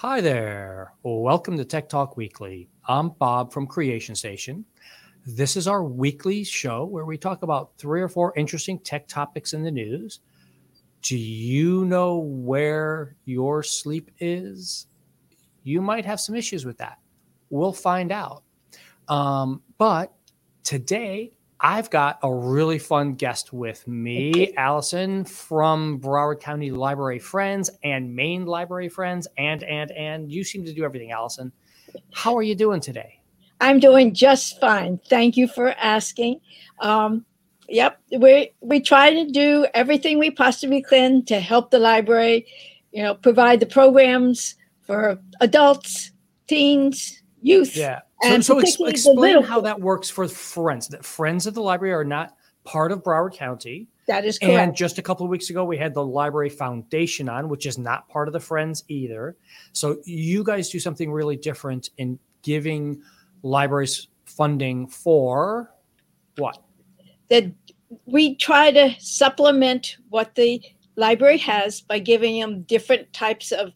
Hi there. Welcome to Tech Talk Weekly. I'm Bob from Creation Station. This is our weekly show where we talk about three or four interesting tech topics in the news. Do you know where your sleep is? You might have some issues with that. We'll find out. Um, but today, I've got a really fun guest with me, Alison from Broward County Library Friends and Main Library Friends, and and and you seem to do everything, Alison. How are you doing today? I'm doing just fine. Thank you for asking. Um, yep, we we try to do everything we possibly can to help the library. You know, provide the programs for adults, teens, youth. Yeah. So, so ex- explain how that works for friends. That friends of the library are not part of Broward County. That is correct. And just a couple of weeks ago, we had the Library Foundation on, which is not part of the Friends either. So you guys do something really different in giving libraries funding for what? That we try to supplement what the library has by giving them different types of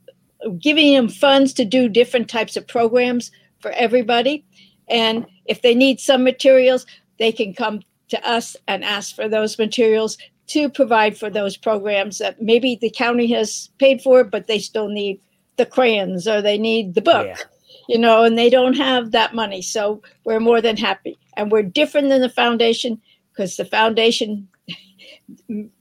giving them funds to do different types of programs for everybody. And if they need some materials, they can come to us and ask for those materials to provide for those programs that maybe the county has paid for, but they still need the crayons or they need the book, yeah. you know, and they don't have that money. So we're more than happy. And we're different than the foundation because the foundation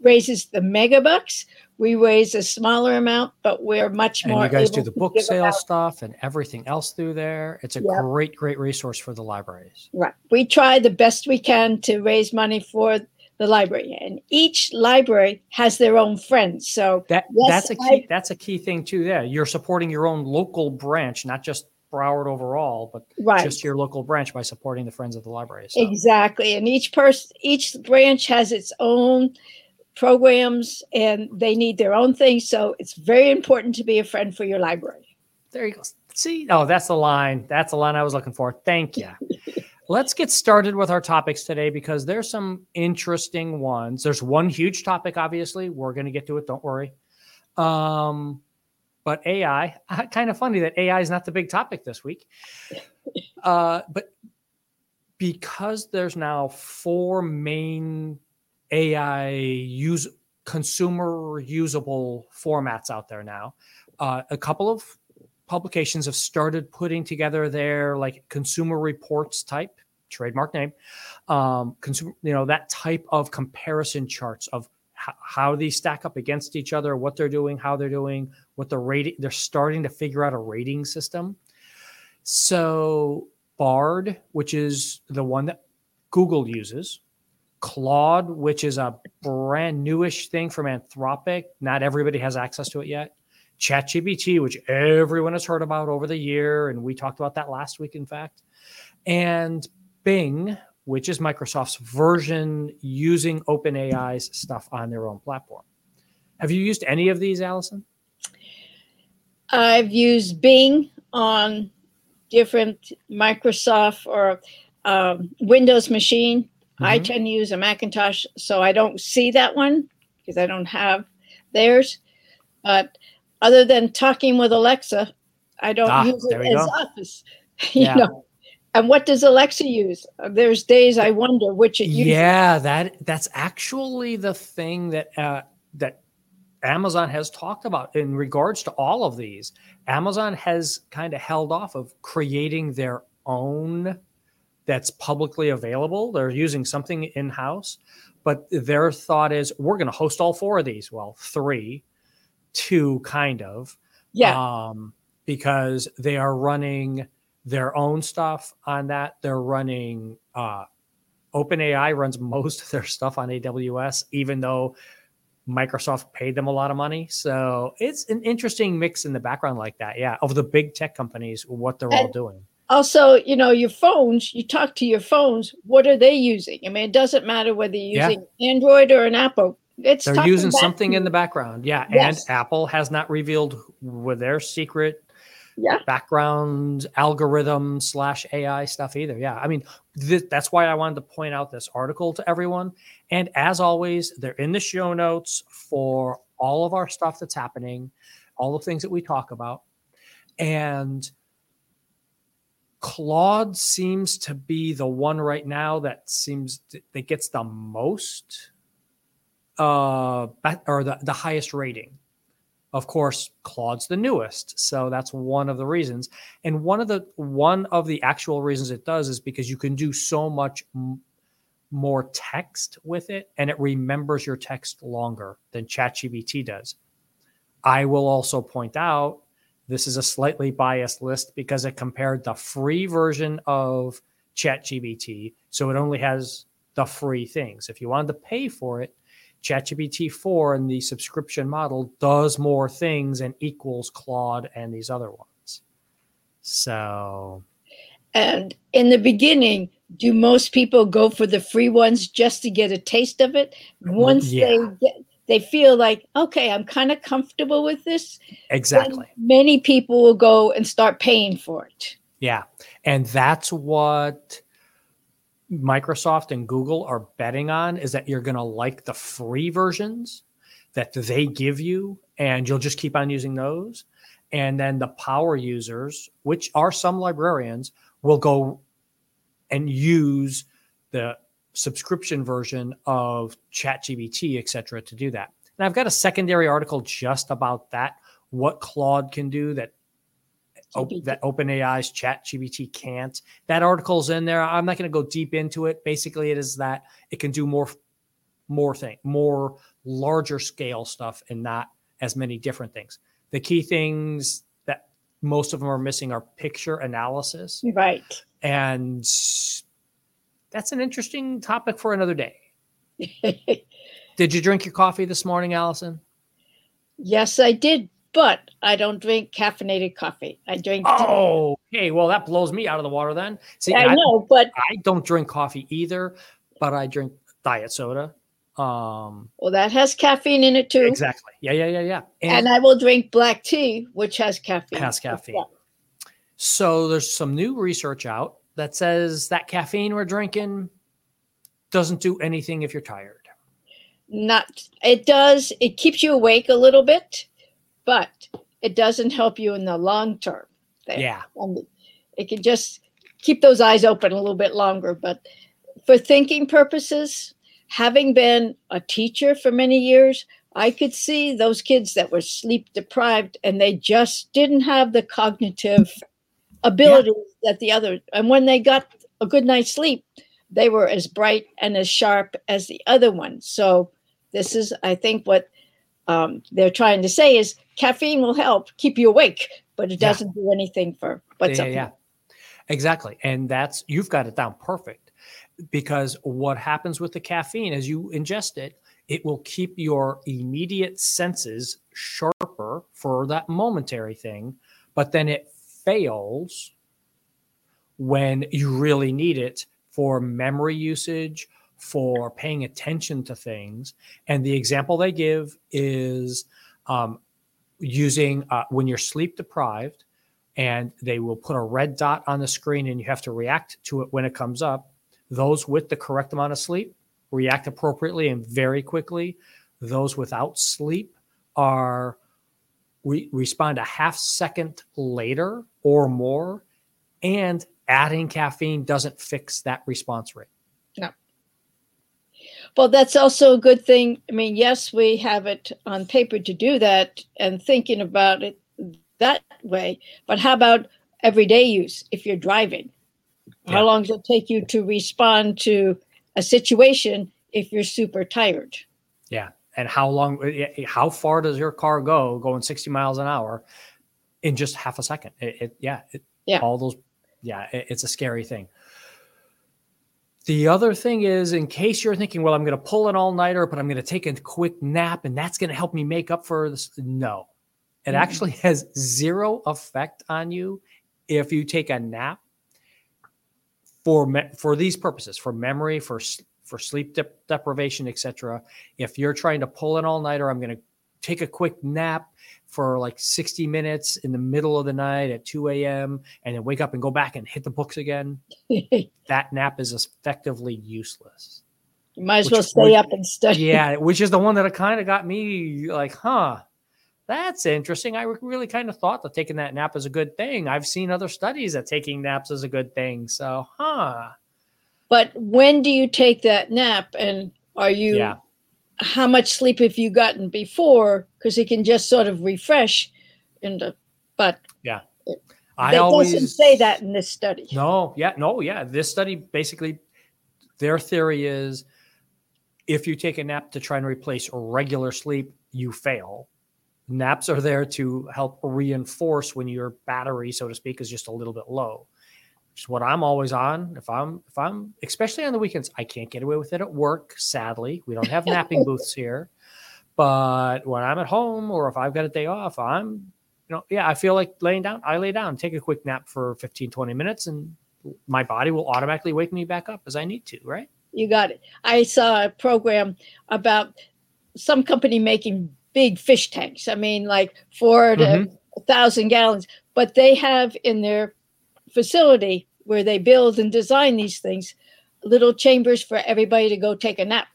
raises the megabucks. we raise a smaller amount, but we're much more. And you guys do the book sale stuff and everything else through there. It's a yep. great, great resource for the libraries. Right. We try the best we can to raise money for the library, and each library has their own friends. So that yes, that's a key. I, that's a key thing too. There, you're supporting your own local branch, not just Broward overall, but right. just your local branch by supporting the Friends of the Library. So. Exactly, and each person, each branch has its own programs and they need their own things. So it's very important to be a friend for your library. There you go. See, oh, that's the line. That's the line I was looking for. Thank you. Let's get started with our topics today because there's some interesting ones. There's one huge topic, obviously. We're going to get to it. Don't worry. Um, but AI, kind of funny that AI is not the big topic this week. Uh, but because there's now four main AI use consumer usable formats out there now. Uh, a couple of publications have started putting together their like consumer reports type trademark name um consumer you know that type of comparison charts of how these stack up against each other what they're doing how they're doing what the rating they're starting to figure out a rating system so bard which is the one that google uses Claude, which is a brand newish thing from Anthropic. Not everybody has access to it yet. ChatGPT, which everyone has heard about over the year, and we talked about that last week, in fact. And Bing, which is Microsoft's version using OpenAI's stuff on their own platform. Have you used any of these, Alison? I've used Bing on different Microsoft or um, Windows machine Mm-hmm. I tend to use a Macintosh, so I don't see that one because I don't have theirs. But other than talking with Alexa, I don't ah, use it as go. Office. you yeah. know. And what does Alexa use? There's days I wonder which it uses. Yeah, that that's actually the thing that uh, that Amazon has talked about in regards to all of these. Amazon has kind of held off of creating their own that's publicly available. They're using something in house, but their thought is we're going to host all four of these. Well, three, two, kind of. Yeah. Um, because they are running their own stuff on that. They're running uh, OpenAI runs most of their stuff on AWS, even though Microsoft paid them a lot of money. So it's an interesting mix in the background like that. Yeah, of the big tech companies, what they're and, all doing also, you know, your phones, you talk to your phones, what are they using? I mean, it doesn't matter whether you're using yeah. Android or an Apple. It's They're using something in the background. Yeah. Yes. And Apple has not revealed with their secret yeah. background algorithm slash AI stuff either. Yeah. I mean, th- that's why I wanted to point out this article to everyone. And as always, they're in the show notes for all of our stuff that's happening, all the things that we talk about. And Claude seems to be the one right now that seems that gets the most uh or the, the highest rating. Of course, Claude's the newest, so that's one of the reasons. And one of the one of the actual reasons it does is because you can do so much m- more text with it and it remembers your text longer than ChatGPT does. I will also point out this is a slightly biased list because it compared the free version of ChatGPT. So it only has the free things. If you wanted to pay for it, ChatGPT 4 and the subscription model does more things and equals Claude and these other ones. So. And in the beginning, do most people go for the free ones just to get a taste of it? Once yeah. they get, they feel like, okay, I'm kind of comfortable with this. Exactly. Many people will go and start paying for it. Yeah. And that's what Microsoft and Google are betting on is that you're going to like the free versions that they give you and you'll just keep on using those. And then the power users, which are some librarians, will go and use the subscription version of ChatGPT, et cetera, to do that. And I've got a secondary article just about that, what Claude can do that Oh, op- that OpenAI's ChatGPT can't. That article's in there. I'm not going to go deep into it. Basically, it is that it can do more more thing, more larger scale stuff and not as many different things. The key things that most of them are missing are picture analysis. Right. And that's an interesting topic for another day. did you drink your coffee this morning, Alison? Yes, I did, but I don't drink caffeinated coffee. I drink. Oh, okay. Well, that blows me out of the water then. See, I, I know, but I don't drink coffee either, but I drink diet soda. Um, well, that has caffeine in it too. Exactly. Yeah, yeah, yeah, yeah. And, and I will drink black tea, which has caffeine. Has caffeine. So there's some new research out that says that caffeine we're drinking doesn't do anything if you're tired. Not, it does, it keeps you awake a little bit, but it doesn't help you in the long term. Yeah. And it can just keep those eyes open a little bit longer. But for thinking purposes, having been a teacher for many years, I could see those kids that were sleep deprived and they just didn't have the cognitive abilities yeah. that the other and when they got a good night's sleep they were as bright and as sharp as the other ones so this is i think what um, they're trying to say is caffeine will help keep you awake but it doesn't yeah. do anything for what's yeah, yeah exactly and that's you've got it down perfect because what happens with the caffeine as you ingest it it will keep your immediate senses sharper for that momentary thing but then it fails when you really need it for memory usage, for paying attention to things. And the example they give is um, using uh, when you're sleep deprived, and they will put a red dot on the screen and you have to react to it when it comes up. Those with the correct amount of sleep react appropriately and very quickly. Those without sleep are re- respond a half second later or more. And adding caffeine doesn't fix that response rate. Well, that's also a good thing. I mean, yes, we have it on paper to do that and thinking about it that way. But how about everyday use if you're driving? Yeah. How long does it take you to respond to a situation if you're super tired? Yeah and how long eh, eh, eh, how far does your car go going 60 miles an hour in just half a second it, it yeah it, yeah all those yeah it, it's a scary thing the other thing is in case you're thinking well i'm going to pull an all-nighter but i'm going to take a quick nap and that's going to help me make up for this no it mm-hmm. actually has zero effect on you if you take a nap for me- for these purposes for memory for for sleep de- deprivation, etc. If you're trying to pull an all nighter, I'm going to take a quick nap for like 60 minutes in the middle of the night at 2 a.m. and then wake up and go back and hit the books again. that nap is effectively useless. You might as well stay which, up and study. Yeah, which is the one that kind of got me like, huh, That's interesting. I really kind of thought that taking that nap is a good thing. I've seen other studies that taking naps is a good thing. So, huh. But when do you take that nap? And are you, Yeah. How much sleep have you gotten before? Because it can just sort of refresh. And, but yeah. I always doesn't say that in this study. No, yeah, no, yeah. This study basically, their theory is if you take a nap to try and replace regular sleep, you fail. Naps are there to help reinforce when your battery, so to speak, is just a little bit low. What I'm always on. If I'm, if I'm, especially on the weekends, I can't get away with it at work. Sadly, we don't have napping booths here. But when I'm at home or if I've got a day off, I'm you know, yeah, I feel like laying down. I lay down, take a quick nap for 15, 20 minutes, and my body will automatically wake me back up as I need to, right? You got it. I saw a program about some company making big fish tanks. I mean, like four to Mhm. a thousand gallons, but they have in their facility where they build and design these things little chambers for everybody to go take a nap.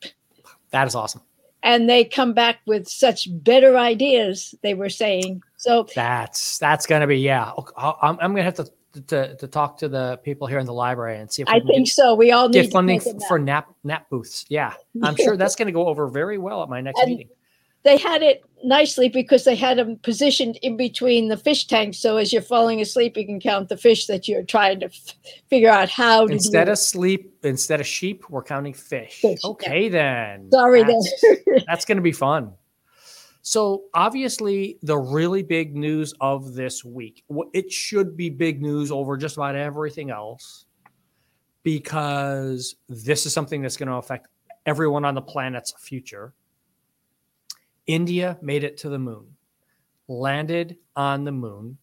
That is awesome. And they come back with such better ideas, they were saying. So That's that's gonna be yeah. I'm, I'm gonna have to, to to talk to the people here in the library and see if we I can think get, so. We all need get funding take a nap. for nap nap booths. Yeah, I'm sure that's gonna go over very well at my next And- meeting. They had it nicely because they had them positioned in between the fish tanks. So as you're falling asleep, you can count the fish that you're trying to f- figure out how to Instead do. of sleep, instead of sheep, we're counting fish. Fish, yeah. okay, then. Sorry, then. That's- that's going to be fun. So, obviously, the really big news of this week, it should be big news over just about everything else because this is something that's going to affect everyone on the planet's future. India made it to the moon, landed on the moon,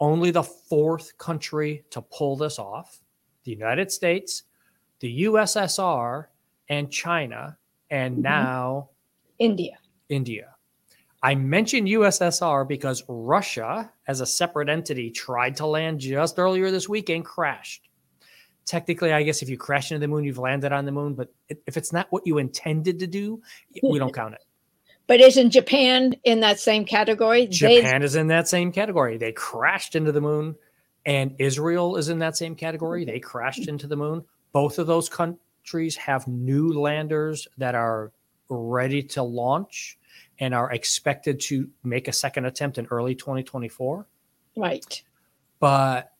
only the fourth country to pull this off the United States, the USSR, and China, and Mhm. now India. India. I mentioned USSR because Russia, as a separate entity, tried to land just earlier this week and crashed. Technically, I guess if you crash into the moon, you've landed on the moon, but if it's not what you intended to do, we don't count it. But isn't Japan in that same category? They- Japan is in that same category. They crashed into the moon, and Israel is in that same category. They crashed into the moon. Both of those countries have new landers that are ready to launch and are expected to make a second attempt in early 2024. right. But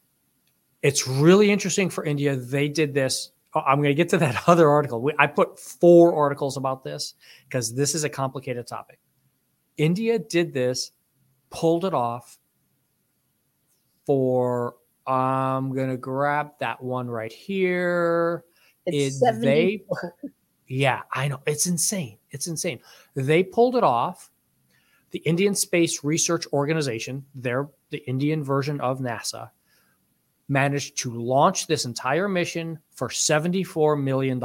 it's really interesting for India. They did this. I'm going to get to that other article. We- I put four articles about this because this is a complicated topic. India did this, pulled it off for, I'm going to grab that one right here. It's It- they, yeah, I know. It's insane. It's insane. They pulled it off. The Indian Space Research Organization, they're the Indian version of NASA, managed to launch this entire mission for $74 million.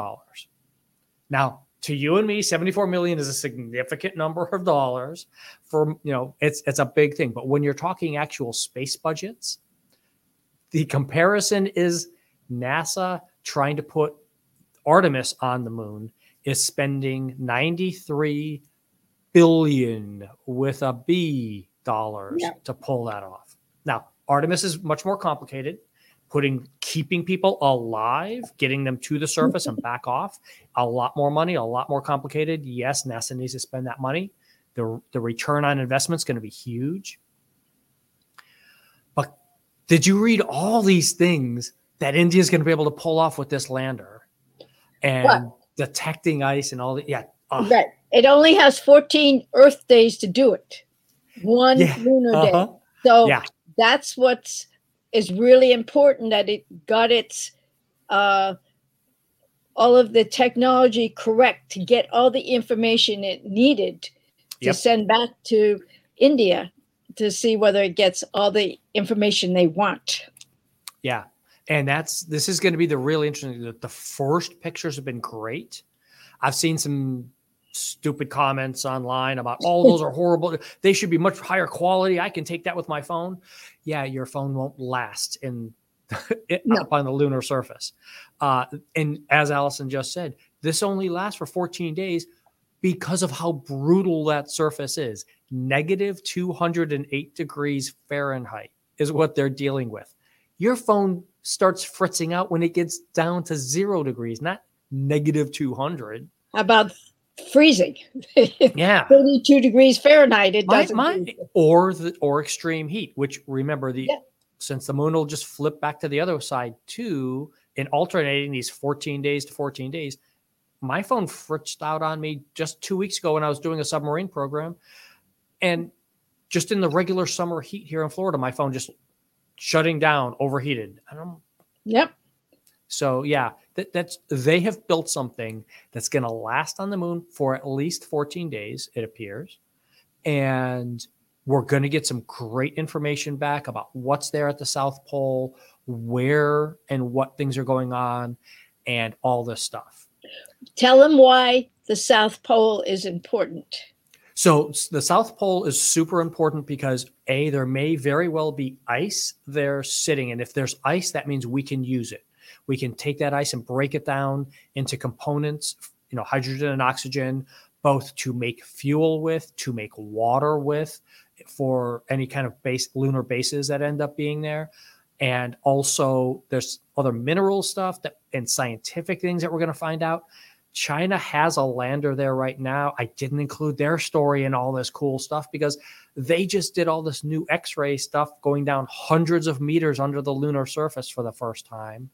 Now, to you and me, 74 million is a significant number of dollars for, you know, it's it's a big thing. But when you're talking actual space budgets, the comparison is NASA trying to put Artemis on the moon is spending 93 billion with a B dollars Yeah. to pull that off. Now, Artemis is much more complicated. Putting keeping people alive, getting them to the surface and back off, a lot more money, a lot more complicated. Yes, NASA needs to spend that money. The, the return on investment is going to be huge. But did you read all these things that India is going to be able to pull off with this lander and What? detecting ice and all that? Yeah. ugh. Right. It only has 14 Earth days to do it. One Yeah. lunar Uh-huh. day. So Yeah. that's what's is really important that it got its uh, all of the technology correct to get all the information it needed to Yep. send back to India to see whether it gets all the information they want. Yeah. And that's this is going to be the really interesting. The, the first pictures have been great. I've seen some stupid comments online about oh those are horrible. They should be much higher quality. I can take that with my phone. Yeah, your phone won't last in it, No. up on the lunar surface. Uh, and as Alison just said, this only lasts for 14 days. because of how brutal that surface is. Negative 208 degrees Fahrenheit is what they're dealing with. Your phone starts fritzing out when it gets down to zero degrees, not negative 200. How about freezing? Yeah. 32 degrees Fahrenheit. It My- doesn't. my- freeze. or the or extreme heat, which remember the Yeah. since the moon will just flip back to the other side too, in alternating these 14 days to 14 days. My phone fritzed out on me just two weeks ago when I was doing a submarine program. And just in the regular summer heat here in Florida, my phone just shutting down, overheated. I don't Yep. so yeah, that, that's they have built something that's going to last on the moon for at least 14 days, it appears, and we're going to get some great information back about what's there at the South Pole, where and what things are going on, and all this stuff. Tell them why the South Pole is important. So the South Pole is super important because a there may very well be ice there sitting, and if there's ice, that means we can use it. We can take that ice and break it down into components, you know, hydrogen and oxygen, both to make fuel with, to make water with, for any kind of base lunar bases that end up being there. And also there's other mineral stuff that and scientific things that we're going to find out. China has a lander there right now. I didn't include their story and all this cool stuff because they just did all this new X ray stuff going down hundreds of meters under the lunar surface for the first time.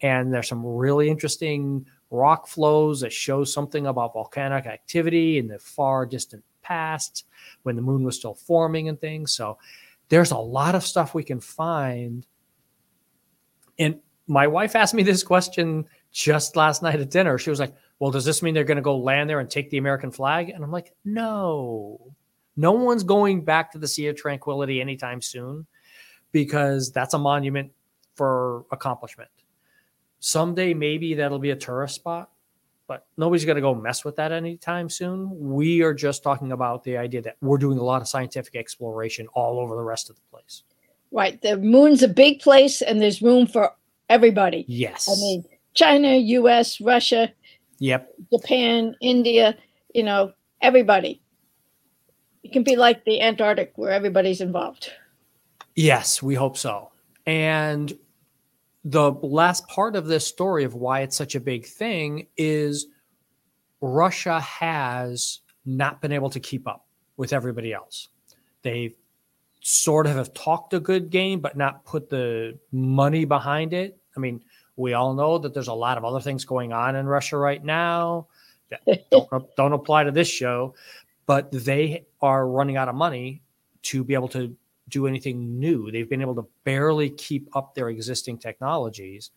And there's some really interesting rock flows that show something about volcanic activity in the far distant past when the moon was still forming and things. So there's a lot of stuff we can find. And my wife asked me this question just last night at dinner. She was like, Well, does this mean they're going to go land there and take the American flag? And I'm like, No, no one's going back to the Sea of Tranquility anytime soon because that's a monument for accomplishment. Someday, maybe that'll be a tourist spot, but nobody's going to go mess with that anytime soon. We are just talking about the idea that we're doing a lot of scientific exploration all over the rest of the place. Right. The moon's a big place and there's room for everybody. Yes. I mean, China, US, Russia, yep. Japan, India, you know, everybody. It can be like the Antarctic where everybody's involved. Yes, we hope so. And the last part of this story of why it's such a big thing is Russia has not been able to keep up with everybody else. They sort of have talked a good game, but not put the money behind it. I mean, we all know that there's a lot of other things going on in Russia right now that don't, don't apply to this show, but they are running out of money to be able to do anything new. They've been able to barely keep up their existing technologies.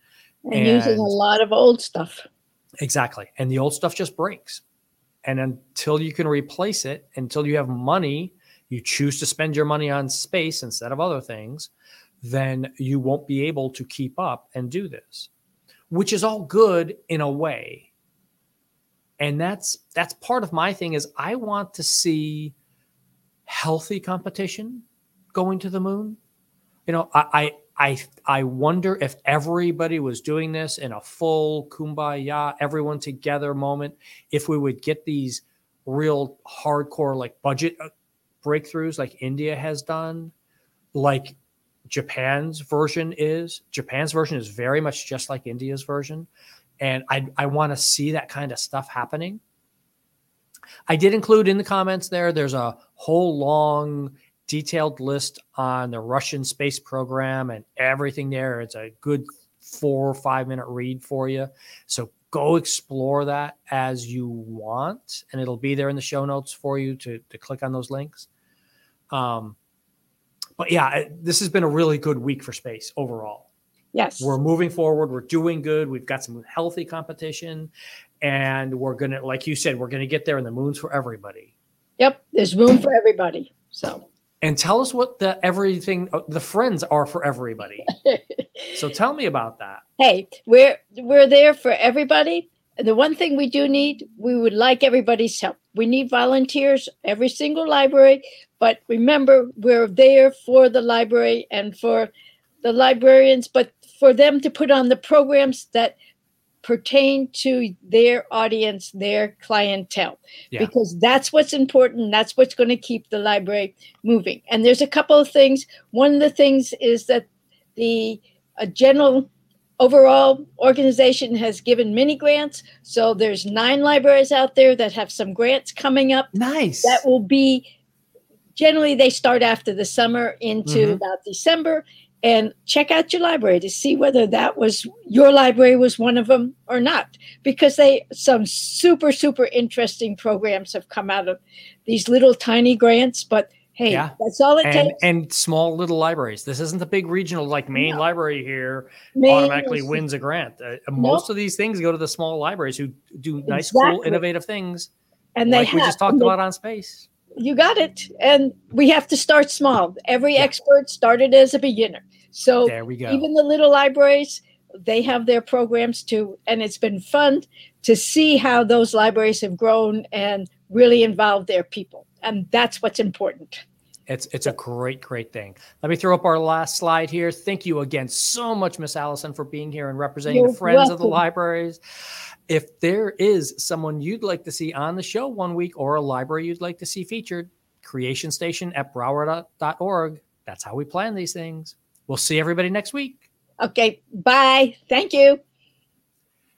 And, using a lot of old stuff. Exactly. And the old stuff just breaks. And until you can replace it, until you have money, you choose to spend your money on space instead of other things, then you won't be able to keep up and do this, which is all good in a way. And that's that's part of my thing is I want to see healthy competition going to the moon. You know, I I I, wonder if everybody was doing this in a full kumbaya, everyone together moment, if we would get these real hardcore like budget uh, breakthroughs like India has done, like Japan's version is. Japan's version is very much just like India's version. And I, I want to see that kind of stuff happening. I did include in the comments there, there's a whole long detailed list on the Russian space program and everything there. It's a good four or five minute read for you. So go explore that as you want, and it'll be there in the show notes for you to, to click on those links. Um, but yeah, this has been a really good week for space overall. Yes. We're moving forward. We're doing good. We've got some healthy competition, and we're gonna, like you said, we're gonna get there. And the moon's for everybody. Yep. There's room for everybody. So And tell us what the everything, uh, the friends are for everybody. So tell me about that. hey, we're we're there for everybody. And the one thing we do need, we would like everybody's help. We need volunteers, every single library. But remember, we're there for the library and for the librarians, but for them to put on the programs that pertain to their audience, their clientele, Yeah. because that's what's important. That's what's going to keep the library moving. And there's a couple of things. One of the things is that the a general overall organization has given many grants. So there's nine libraries out there that have some grants coming up Nice. that will be generally they start after the summer into Mhm. about December and check out your library to see whether that was your library was one of them or not because they some super super interesting programs have come out of these little tiny grants but hey Yeah. that's all it and takes and small little libraries. This isn't the big regional like main No. library here automatically is- wins a grant. Uh, most of these things go to the small libraries who do nice, cool, innovative things and they like we have, just talked they- about on space. You got it. And we have to start small. Every Yeah. expert started as a beginner. So There we go. even the little libraries they have their programs too. And it's been fun to see how those libraries have grown and really involved their people. And that's what's important It's it's a great, great thing. Let me throw up our last slide here. Thank you again so much, Miss Alison, for being here and representing the You're Friends of the. Libraries. If there is someone you'd like to see on the show one week or a library you'd like to see featured, creation station at broward.org. That's how we plan these things. We'll see everybody next week. okay bye thank you